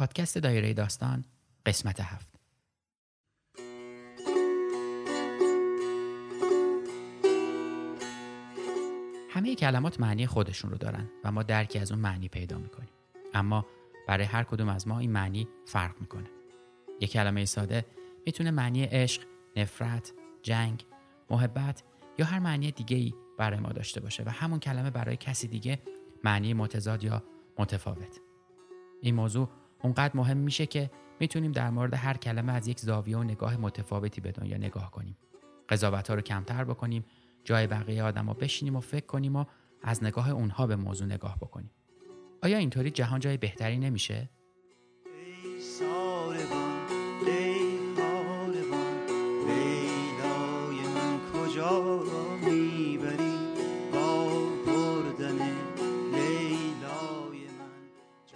پادکست دایره داستان قسمت هفت. همه کلمات معنی خودشون رو دارن و ما درکی از اون معنی پیدا می‌کنیم. اما برای هر کدوم از ما این معنی فرق می‌کنه. یک کلمه ساده می‌تونه معنی عشق، نفرت، جنگ، محبت یا هر معنی دیگه ای برای ما داشته باشه و همون کلمه برای کسی دیگه معنی متضاد یا متفاوت. این موضوع اونقدر مهم میشه که می‌تونیم در مورد هر کلمه از یک زاویه و نگاه متفاوتی به دنیا نگاه کنیم. قضاوت ها رو کمتر بکنیم جای بقیه آدما بشینیم و فکر کنیم و از نگاه اونها به موضوع نگاه بکنیم. آیا اینطوری جهان جای بهتری نمیشه؟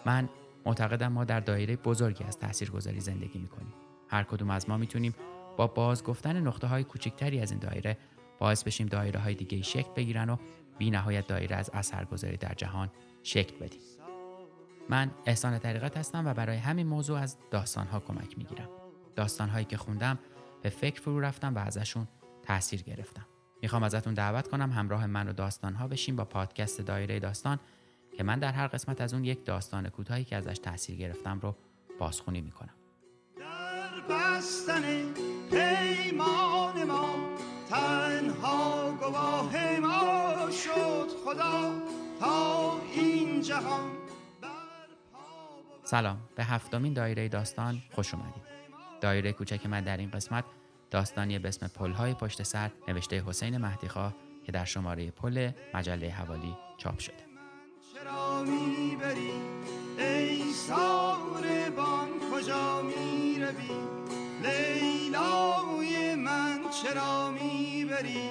من معتقدم ما در دایره بزرگی از تاثیرگذاری زندگی می‌کنیم. هر کدوم از ما می‌تونیم با باز گفتن نقطه های کوچکتری از این دایره باعث بشیم دایره های دیگه شکل بگیرن و بی نهایت دایره از اثرگذاری در جهان شکل بدیم. من احسان طریقت هستم و برای همین موضوع از داستان ها کمک می‌گیرم. داستان هایی که خوندم به فکر فرو رفتم و ازشون تاثیر گرفتم. می‌خوام ازتون دعوت کنم همراه من و داستان ها بشیم با پادکست دایره داستان که من در هر قسمت از اون یک داستان کوتاهی که ازش تاثیر گرفتم رو بازخونی می‌کنم. در بستن پیمان ما تنها گواه ما شد خدا تا این جهان سلام. به هفتمین دایره داستان خوش اومدید. دایره کوچک من در این قسمت داستانی به اسم پلهای پشت سر نوشته حسین مهدیخواه که در شماره پل مجله حوالی چاپ شده. چرا می‌بری ای ساربان کجا می‌روی؟ لیلای من چرا می‌بری؟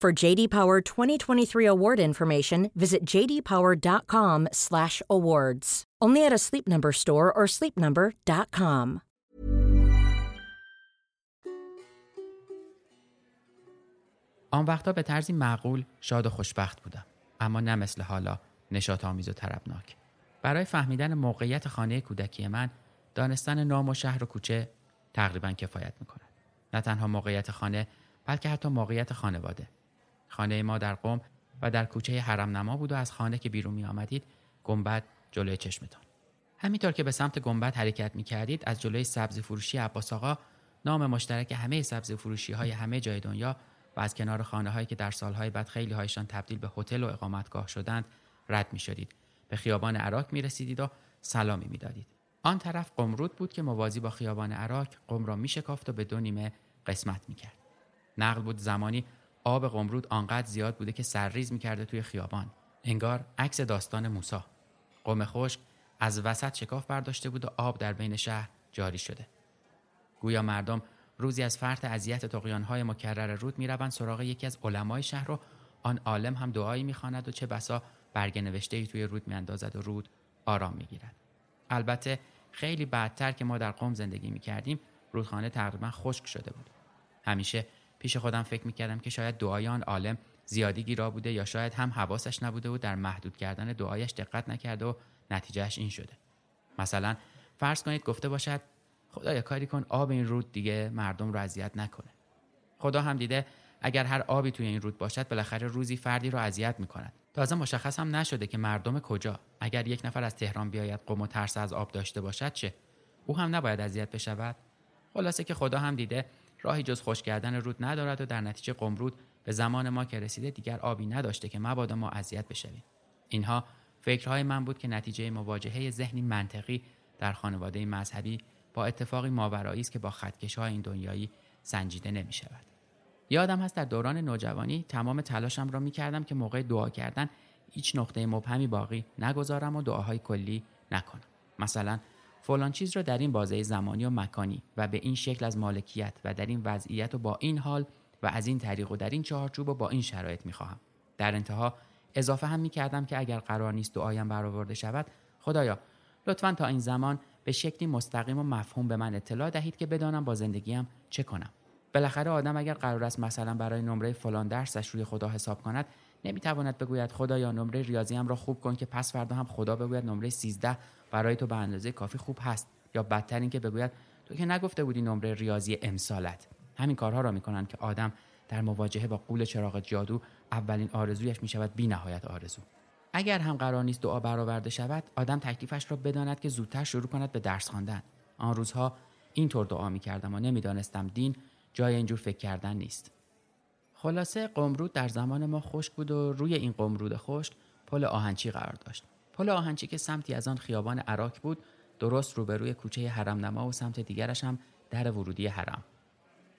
For JD Power 2023 award information, visit jdpower.com/awards. Only at a Sleep Number store or sleepnumber.com. آن وقتا به طرزی معقول شاد و خوشبخت بودم اما نه مثل حالا نشاط آمیز و طربناک برای فهمیدن موقعیت خانه کودکی من دانستن نام و شهر و کوچه تقریبا کفایت می‌کند نه تنها موقعیت خانه بلکه حتی موقعیت خانواده خانه ما در قم و در کوچه حرم نما بود و از خانه که بیرون می آمدید گنبد جلوی چشمتان همینطور که به سمت گنبد حرکت می کردید از جلوی سبزی فروشی عباس آقا نام مشترک همه سبزی فروشی های همه جای دنیا و از کنار خانه هایی که در سالهای بعد خیلی هایشان تبدیل به هتل و اقامتگاه شدند رد می شدید. به خیابان عراق می رسیدید و سلامی می دادید. آن طرف قمرود بود که موازی با خیابان عراق قم را می شکافت و به دو نیمه قسمت می کرد. نقل بود زمانی آب قمرود آنقدر زیاد بوده که سرریز می کرده توی خیابان. انگار عکس داستان موسا. قم خشک از وسط شکاف برداشته بود و آب در بین شهر جاری شده. گویا مردم روزی از فرط اذیت تقیانهای مکرر رود می‌روند سراغ یکی از علمای شهر و آن عالم هم دعایی می‌خواند و چه بسا برگ نوشته توی رود میاندازد و رود آرام می‌گیرد البته خیلی بعدتر که ما در قوم زندگی می‌کردیم رودخانه تقریبا خشک شده بود همیشه پیش خودم فکر می‌کردم که شاید دعای آن عالم زیادی گیرا بوده یا شاید هم حواسش نبوده و در محدود کردن دعایش دقت نکرده و نتیجهش این شده. مثلا فرض کنید گفته باشد خدایا کاری کن آب این رود دیگه مردم رو اذیت نکنه. خدا هم دیده اگر هر آبی توی این رود باشد بالاخره روزی فردی رو اذیت می‌کند. تازه مشخص هم نشده که مردم کجا. اگر یک نفر از تهران بیاید قم و ترس از آب داشته باشد چه؟ او هم نباید اذیت بشود. خلاصه که خدا هم دیده راهی جز خوش کردن رود ندارد و در نتیجه قمرود به زمان ما که رسیده دیگر آبی نداشته که مبادا ما اذیت بشویم اینها فکرهای من بود که نتیجه مواجهه ذهنی منطقی در خانواده مذهبی با اتفاقی ماورایی است که با خطکش های این دنیایی سنجیده نمی شود. یادم هست در دوران نوجوانی تمام تلاشم را می کردم که موقع دعا کردن هیچ نقطه مبهمی باقی نگذارم و دعاهای کلی نکنم. مثلا فلان چیز را در این بازه زمانی و مکانی و به این شکل از مالکیت و در این وضعیت و با این حال و از این طریق و در این چهارچوب و با این شرایط می خواهم. در انتها اضافه هم می کردم که اگر قرار نیست دعایم برآورده شود خدایا لطفا تا این زمان به شکلی مستقیم و مفهوم به من اطلاع دهید که بدانم با زندگیم چه کنم بالاخره آدم اگر قرار است مثلا برای نمره فلان درسش روی خدا حساب کند نمی‌تواند بگوید خدایا نمره ریاضیم را خوب کن که پس فردا هم خدا بگوید نمره 13 برای تو به اندازه کافی خوب هست. یا بدتر اینکه بگوید تو که نگفته بودی نمره ریاضی امسالت. همین کارها را می‌کنند که آدم در مواجهه با قول چراغ جادو اولین آرزویش می‌شود بی نهایت آرزو. اگر هم قرار نیست دعا برآورده شود آدم تکلیفش را بداند که زودتر شروع کند به درس خواندن. آن روزها اینطور دعا می کردم و نمی‌دانستم دین جای اینجور فکر کردن نیست. خلاصه قمرود در زمان ما خشک بود و روی این قمرود خشک پل آهنچی قرار داشت. پل آهنچی که سمتی از آن خیابان عراک بود درست روبروی کوچه حرم نما و سمت دیگرش هم در ورودی حرم.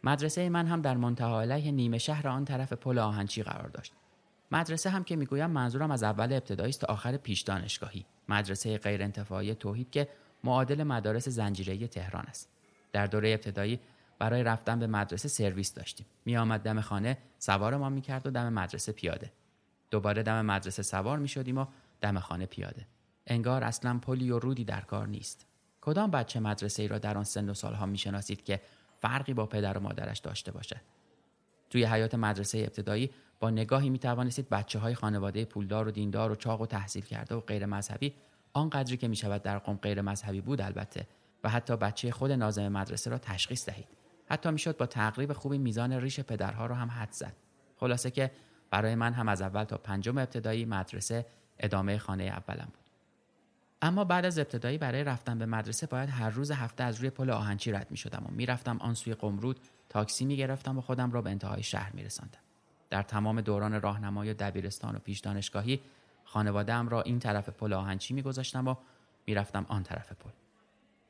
مدرسه من هم در منتها علیه نیمه شهر آن طرف پل آهنچی قرار داشت. مدرسه هم که می‌گویم منظورم از اول ابتدایی تا آخر پیش دانشگاهی. مدرسه غیر انتفاعی توحید که معادل مدارس زنجیره تهران است. در دوره ابتدایی برای رفتن به مدرسه سرویس داشتیم. می آمد دم خانه سوار ما می کرد و دم مدرسه پیاده. دوباره دم مدرسه سوار می شدیم و دم خانه پیاده. انگار اصلا پلی و رودی در کار نیست. کدام بچه مدرسه ای را در آن سن و سالها می شناسید که فرقی با پدر و مادرش داشته باشد؟ توی حیات مدرسه ابتدایی با نگاهی می توانستید بچه های خانواده پولدار و دیندار و چاق و تحصیل کرده و غیر مذهبی آنقدری که می شود در قوم غیر مذهبی بود البته و حتی بچه خود نازم مدرسه را تشخیص دهید. حتی می‌شد با تقریب خوبی میزان ریش پدرها را هم حد زد خلاصه که برای من هم از اول تا پنجم ابتدایی مدرسه ادامه خانه اولم بود اما بعد از ابتدایی برای رفتن به مدرسه باید هر روز هفته از روی پل آهنچی رد می شدم و می‌رفتم آن سوی قمرود تاکسی می گرفتم و خودم را به انتهای شهر می رساندم. در تمام دوران راهنمایی و دبیرستان و پیش دانشگاهی خانوادهام را این طرف پل آهنچی می گذاشتم و می‌رفتم آن طرف پل.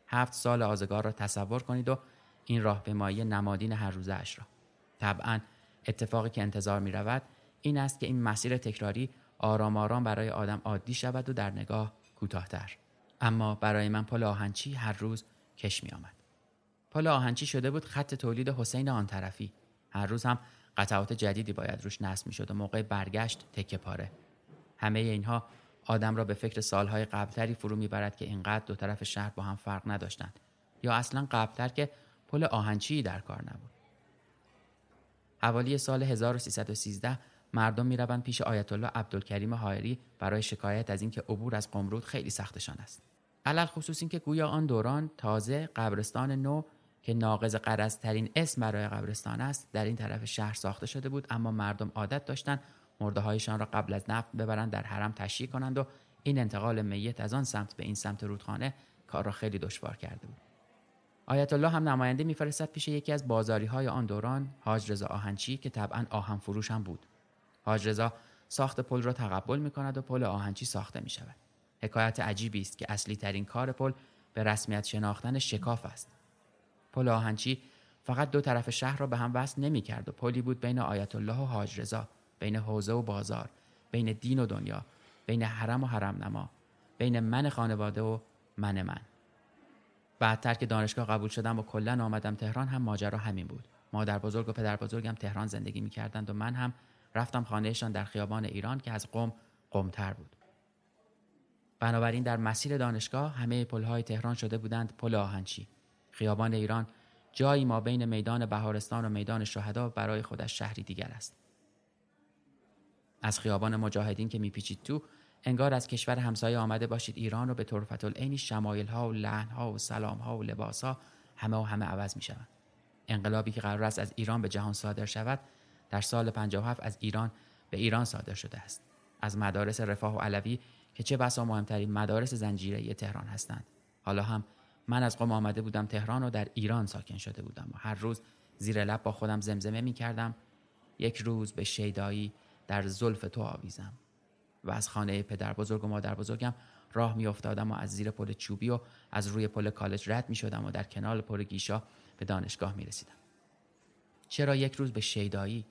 هفت سال آزگار را تصور کنید و این راه به مایی نمادین هر روزه اش را. طبعا اتفاقی که انتظار می رود این است که این مسیر تکراری آرام آرام برای آدم عادی شود و در نگاه کوتاهتر. اما برای من پل آهنچی هر روز کش می آمد. پل آهنچی شده بود خط تولید حسین آن طرفی. هر روز هم قطعات جدیدی باید روش نصب می شد و موقع برگشت تکه پاره. همه اینها آدم را به فکر سالهای قبلتری فرو می‌برد که اینقدر دو طرف شهر با هم فرق نداشتند یا اصلا قبلتر که پل آهنچی در کار نبود. حوالی سال 1313 مردم می‌روند پیش آیت الله عبدالکریم حائری برای شکایت از اینکه عبور از قمرود خیلی سختشان است. علل خصوص اینکه گویا آن دوران تازه قبرستان نو که ناقض ترین اسم برای قبرستان است در این طرف شهر ساخته شده بود اما مردم عادت داشتند مرده هایشان را قبل از نفت ببرند در حرم تشییع کنند و این انتقال میت از آن سمت به این سمت رودخانه کار را خیلی دشوار کرده بود آیت الله هم نماینده میفرستد پیش یکی از بازاری های آن دوران حاج رضا آهنچی که طبعا آهن فروش هم بود. حاج رضا ساخت پل را تقبل می کند و پل آهنچی ساخته می شود حکایت عجیبی است که اصلی ترین کار پل به رسمیت شناختن شکاف است. پل آهنچی فقط دو طرف شهر را به هم وصل نمی کرد و پلی بود بین آیت الله و حاج رضا بین حوزه و بازار بین دین و دنیا بین حرم و حرم نما بین من خانواده و من من. بعدتر که دانشگاه قبول شدم و کلا آمدم تهران هم ماجرا همین بود. مادر بزرگ و پدر بزرگم تهران زندگی می‌کردند و من هم رفتم خانهشان در خیابان ایران که از قم قمتر بود. بنابراین در مسیر دانشگاه همه پلهای تهران شده بودند پل آهنچی. خیابان ایران جایی ما بین میدان بهارستان و میدان شهدا برای خودش شهری دیگر است. از خیابان مجاهدین که میپیچید تو انگار از کشور همسایه آمده باشید. ایران رو به طرفت العینی شمایل ها و لحن ها و سلام ها و لباس ها همه و همه عوض می شود. انقلابی که قرار است از ایران به جهان صادر شود در سال 57 از ایران به ایران صادر شده است. از مدارس رفاه و علوی که چه بسا مهمترین مدارس زنجیره تهران هستند. حالا هم من از قم آمده بودم تهران و در ایران ساکن شده بودم و هر روز زیر لب با خودم زمزمه می کردم یک روز به شیدایی در زلف تو آویزم. و از خانه پدر بزرگ و مادر بزرگم راه می افتادم و از زیر پل چوبی و از روی پل کالج رد می شدم و در کنال پل گیشا به دانشگاه می رسیدم. چرا یک روز به شیدایی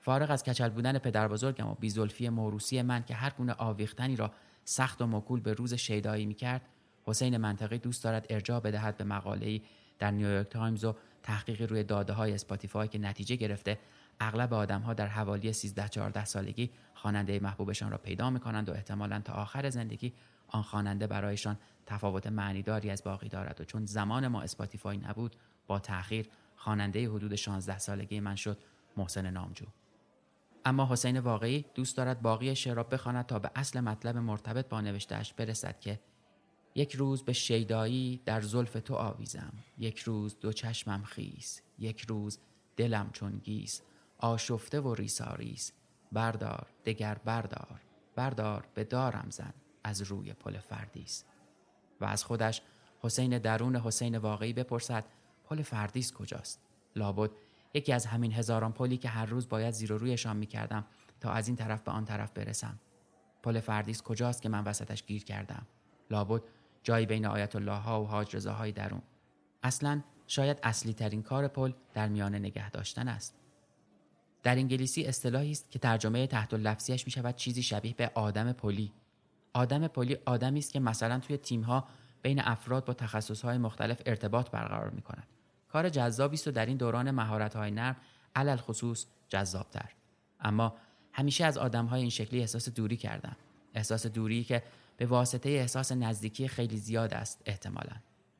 فارغ از کچل بودن پدر بزرگم و بیزلفی موروسی من که هر گونه آویختنی را سخت و مکول به روز شیدایی می کرد حسین منطقی دوست دارد ارجاع بدهد به مقاله‌ای در نیویورک تایمز و تحقیقی روی داده های اسپاتیفای که نتیجه گرفته اغلب آدم ها در حوالی 13 14 سالگی خواننده محبوبشان را پیدا می کنند و احتمالا تا آخر زندگی آن خواننده برایشان تفاوت معنیداری از باقی دارد. و چون زمان ما اسپاتیفای نبود با تأخیر خواننده حدود 16 سالگی من شد محسن نامجو. اما حسین واقعی دوست دارد باقی شعر را بخواند تا به اصل مطلب مرتبط با نوشتهاش برسد که یک روز به شیدایی در زلف تو آویزم یک روز دو چشمم خیس یک روز دلم چون گیس. آشفته و ریساریس بردار دگر بردار. بردار به دارم زن از روی پل فردیس. و از خودش حسین درون حسین واقعی بپرسد پل فردیس کجاست؟ لابد یکی از همین هزاران پلی که هر روز باید زیر و رویشان می‌کردم تا از این طرف به آن طرف برسم. پل فردیس کجاست که من وسطش گیر کردم؟ لابد جایی بین آیت الله ها و حاج رضاهای درون. اصلا شاید اصلی ترین کار پل در میان نگه داشتن است. در انگلیسی اصطلاحی است که ترجمه تحت لفظیش می شود چیزی شبیه به آدم پلی. آدم پلی آدمی است که مثلا توی تیمها بین افراد با تخصصهای مختلف ارتباط برقرار می کند کار جذابی است و در این دوران مهارت‌های نرم علی‌الخصوص جذابتر. اما همیشه از آدمهای این شکلی احساس دوری کردم. احساس دوری که به واسطه احساس نزدیکی خیلی زیاد است احتمالا.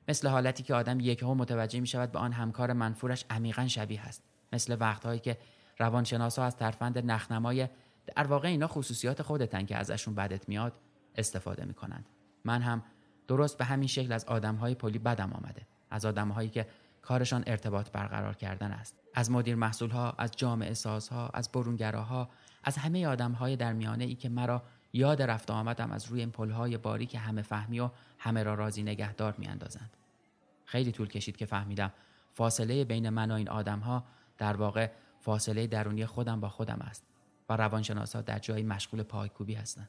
مثل حالتی که آدم یکهو متوجه می شود به آن همکار منفورش عمیقا شبیه است. مثل وقتهایی که روانشناسا از ترفند نخنمای در واقع اینا خصوصیات خودتن که ازشون بدت میاد استفاده می‌کنند. من هم درست به همین شکل از آدمهای پلی بدم آمده از آدمهایی که کارشان ارتباط برقرار کردن است. از مدیر محصول ها از جامعه سازها از برونگراها از همه آدمهای در میانه ای که مرا یاد رفت آمدم از روی این پلهای باری که همه فهمی و همه را راضی نگهدار میاندازند. خیلی طول کشید که فهمیدم فاصله بین من و این آدمها در واقع فاصله درونی خودم با خودم است و روانشناسا در جایی مشغول پایکوبی هستند.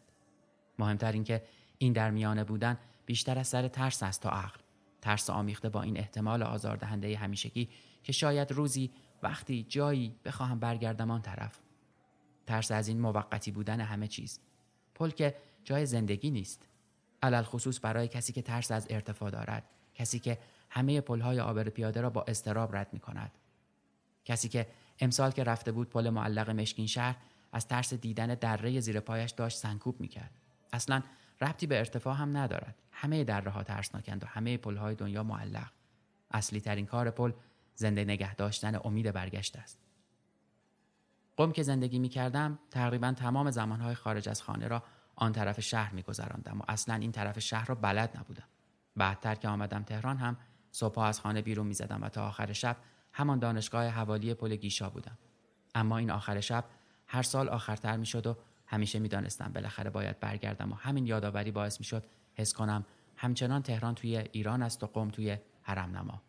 مهمتر این که این در میانه بودن بیشتر از سر ترس است تا عقل. ترس آمیخته با این احتمال آزاردهنده همیشگی که شاید روزی وقتی جایی بخواهم برگردم آن طرف. ترس از این موقتی بودن همه چیز. پل که جای زندگی نیست. علل خصوص برای کسی که ترس از ارتفاع دارد. کسی که همه پلهای آبر پیاده را با استراب رد می کند کسی که امسال که رفته بود پل معلق مشکین شهر از ترس دیدن دره زیر پایش داشت سنکوب می‌کرد. اصلا ربطی به ارتفاع هم ندارد. همه دره ها ترسناکند و همه پل های دنیا معلق. اصلی ترین کار پل زنده نگه داشتن امید برگشت است. قم که زندگی می کردم تقریبا تمام زمانهای خارج از خانه را آن طرف شهر می گذراندم و اصلا این طرف شهر را بلد نبودم. بعدتر که آمدم تهران هم صبح از خانه بیرون می زدم و تا آخر شب همان دانشگاه حوالی پل گیشا بودم. اما این آخر شب هر سال آخرتر می شد و همیشه می دانستم بالاخره باید برگردم و همین یادآوری باعث می شد حس کنم همچنان تهران توی ایران است و قم توی حرم نما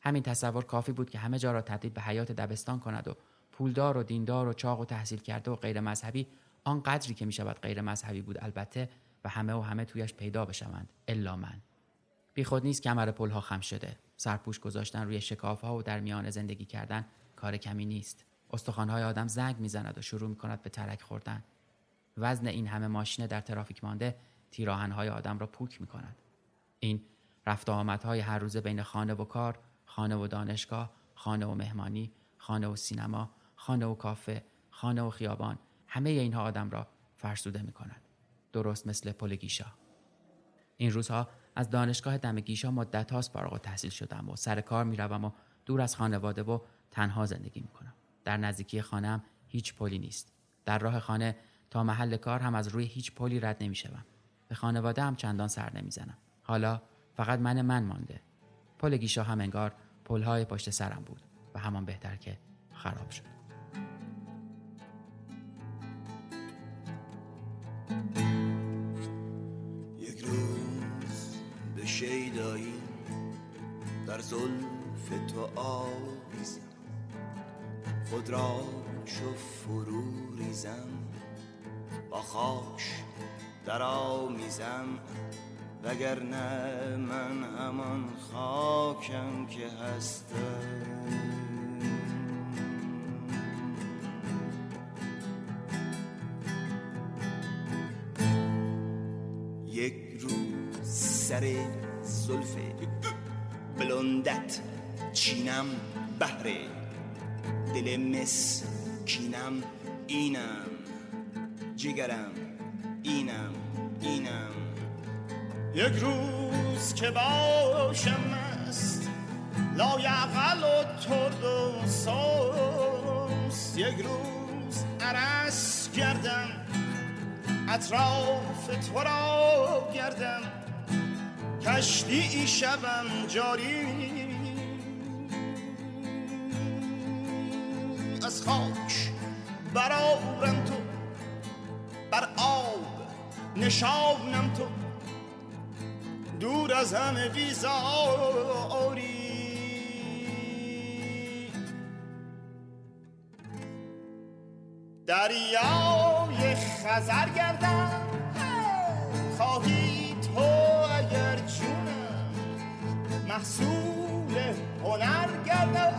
همین تصور کافی بود که همه جا را تبدیل به حیات دبستان کند و پولدار و دیندار و چاق و تحصیل کرده و غیر مذهبی آن قدری که می شود غیر مذهبی بود البته و همه و همه تویش پیدا بشوند الا من. بی خود نیست کمر پلها خم شده سرپوش گذاشتن روی شکاف ها و در میان زندگی کردن کار کمی نیست استخوانهای آدم زنگ می‌زند و شروع می کند به ترک خوردن وزن این همه ماشین در ترافیک مانده تیراهنهای آدم را پوک می کند این رفت آمدهای هر روزه بین خانه و کار خانه و دانشگاه خانه و مهمانی خانه و سینما خانه و کافه خانه و خیابان همه اینها آدم را فرسوده می کنند. درست مثل پل گیشا. این روزها از دانشگاه دم گیشا مدت هاست فارغ تحصیل شدم و سر کار می روم و دور از خانواده و تنها زندگی می کنم. در نزدیکی خانه‌ام هیچ پلی نیست. در راه خانه تا محل کار هم از روی هیچ پلی رد نمی شوم. به خانواده هم چندان سر نمی‌زنم. حالا فقط من من مانده. پل گیشا هم انگار پلهای پشت سرم بود و همان بهتر که خراب شد. شیدایی در زلف تو آویزم. خود را چو فرو ریزم با خاش در آمیزم. وگرنه من همان خاکم که هستم. یک روز سر زلف بلندت چینم بهره دل مسکینم اینم جگرم اینم اینم. یک روز که باشم است لایقل و ترد و سوس یک روز عرس گردم اطراف تو را گردم. کشتی شبم جاری. از خاک برارم تو بر آب نشانم تو. دور از همه بیزاری. دریای خزر گردم. خواهی محصول هنر گردم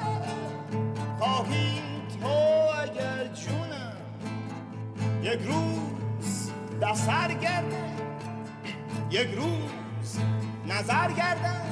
خواهی تو اگر جونم یک روز دستر گردم یک روز نظر گردم